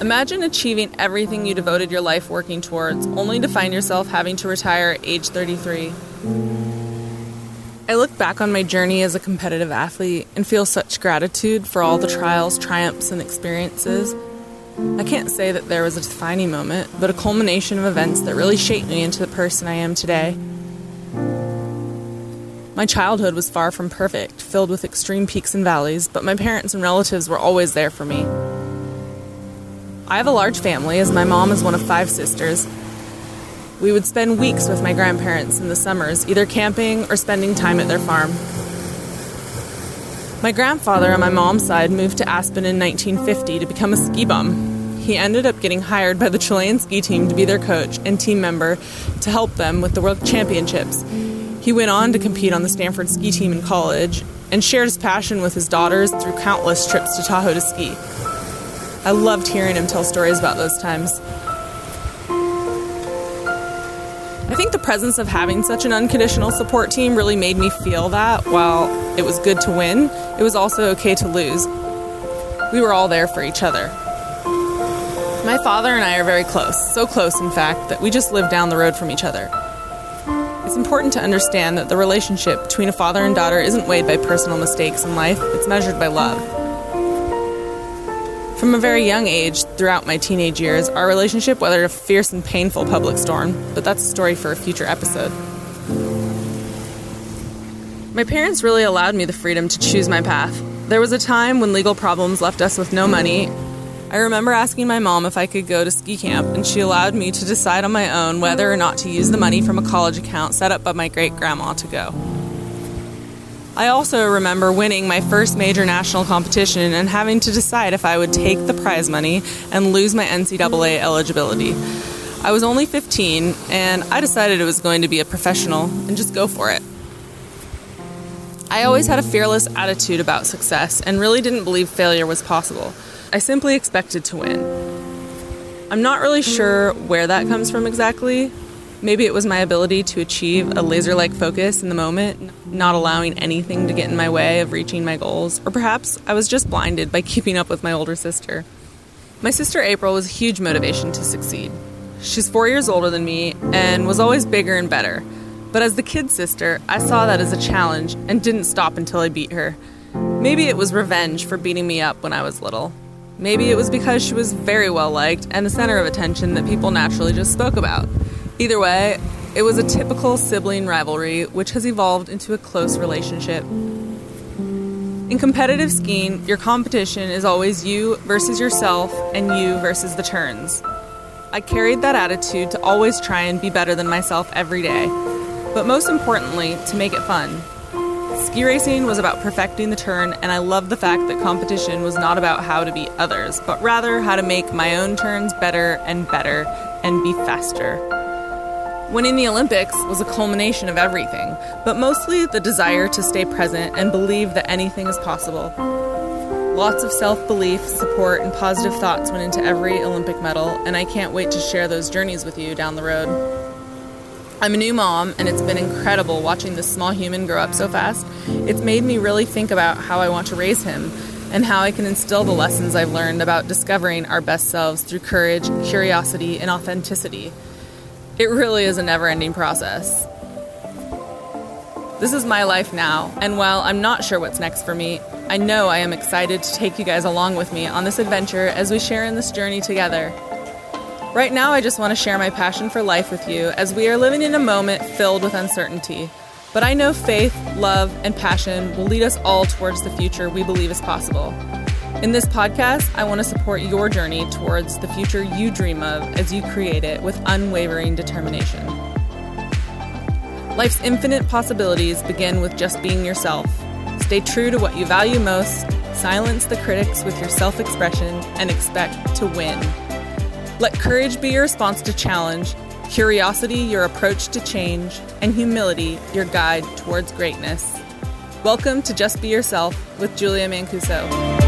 Imagine achieving everything you devoted your life working towards, only to find yourself having to retire at age 33. I look back on my journey as a competitive athlete and feel such gratitude for all the trials, triumphs, and experiences. I can't say that there was a defining moment, but a culmination of events that really shaped me into the person I am today. My childhood was far from perfect, filled with extreme peaks and valleys, but my parents and relatives were always there for me. I have a large family, as my mom is one of five sisters. We would spend weeks with my grandparents in the summers, either camping or spending time at their farm. My grandfather on my mom's side moved to Aspen in 1950 to become a ski bum. He ended up getting hired by the Chilean ski team to be their coach and team member to help them with the World Championships. He went on to compete on the Stanford ski team in college and shared his passion with his daughters through countless trips to Tahoe to ski. I loved hearing him tell stories about those times. I think the presence of having such an unconditional support team really made me feel that while it was good to win, it was also okay to lose. We were all there for each other. My father and I are very close, so close, in fact, that we just live down the road from each other. It's important to understand that the relationship between a father and daughter isn't weighed by personal mistakes in life, it's measured by love. From a very young age, throughout my teenage years, our relationship weathered a fierce and painful public storm, but that's a story for a future episode. My parents really allowed me the freedom to choose my path. There was a time when legal problems left us with no money. I remember asking my mom if I could go to ski camp, and she allowed me to decide on my own whether or not to use the money from a college account set up by my great grandma to go. I also remember winning my first major national competition and having to decide if I would take the prize money and lose my NCAA eligibility. I was only 15 and I decided it was going to be a professional and just go for it. I always had a fearless attitude about success and really didn't believe failure was possible. I simply expected to win. I'm not really sure where that comes from exactly, Maybe it was my ability to achieve a laser like focus in the moment, not allowing anything to get in my way of reaching my goals. Or perhaps I was just blinded by keeping up with my older sister. My sister April was a huge motivation to succeed. She's four years older than me and was always bigger and better. But as the kid sister, I saw that as a challenge and didn't stop until I beat her. Maybe it was revenge for beating me up when I was little. Maybe it was because she was very well liked and the center of attention that people naturally just spoke about. Either way, it was a typical sibling rivalry which has evolved into a close relationship. In competitive skiing, your competition is always you versus yourself and you versus the turns. I carried that attitude to always try and be better than myself every day, but most importantly, to make it fun. Ski racing was about perfecting the turn, and I loved the fact that competition was not about how to beat others, but rather how to make my own turns better and better and be faster. Winning the Olympics was a culmination of everything, but mostly the desire to stay present and believe that anything is possible. Lots of self belief, support, and positive thoughts went into every Olympic medal, and I can't wait to share those journeys with you down the road. I'm a new mom, and it's been incredible watching this small human grow up so fast. It's made me really think about how I want to raise him and how I can instill the lessons I've learned about discovering our best selves through courage, curiosity, and authenticity. It really is a never ending process. This is my life now, and while I'm not sure what's next for me, I know I am excited to take you guys along with me on this adventure as we share in this journey together. Right now, I just want to share my passion for life with you as we are living in a moment filled with uncertainty. But I know faith, love, and passion will lead us all towards the future we believe is possible. In this podcast, I want to support your journey towards the future you dream of as you create it with unwavering determination. Life's infinite possibilities begin with just being yourself. Stay true to what you value most, silence the critics with your self expression, and expect to win. Let courage be your response to challenge, curiosity your approach to change, and humility your guide towards greatness. Welcome to Just Be Yourself with Julia Mancuso.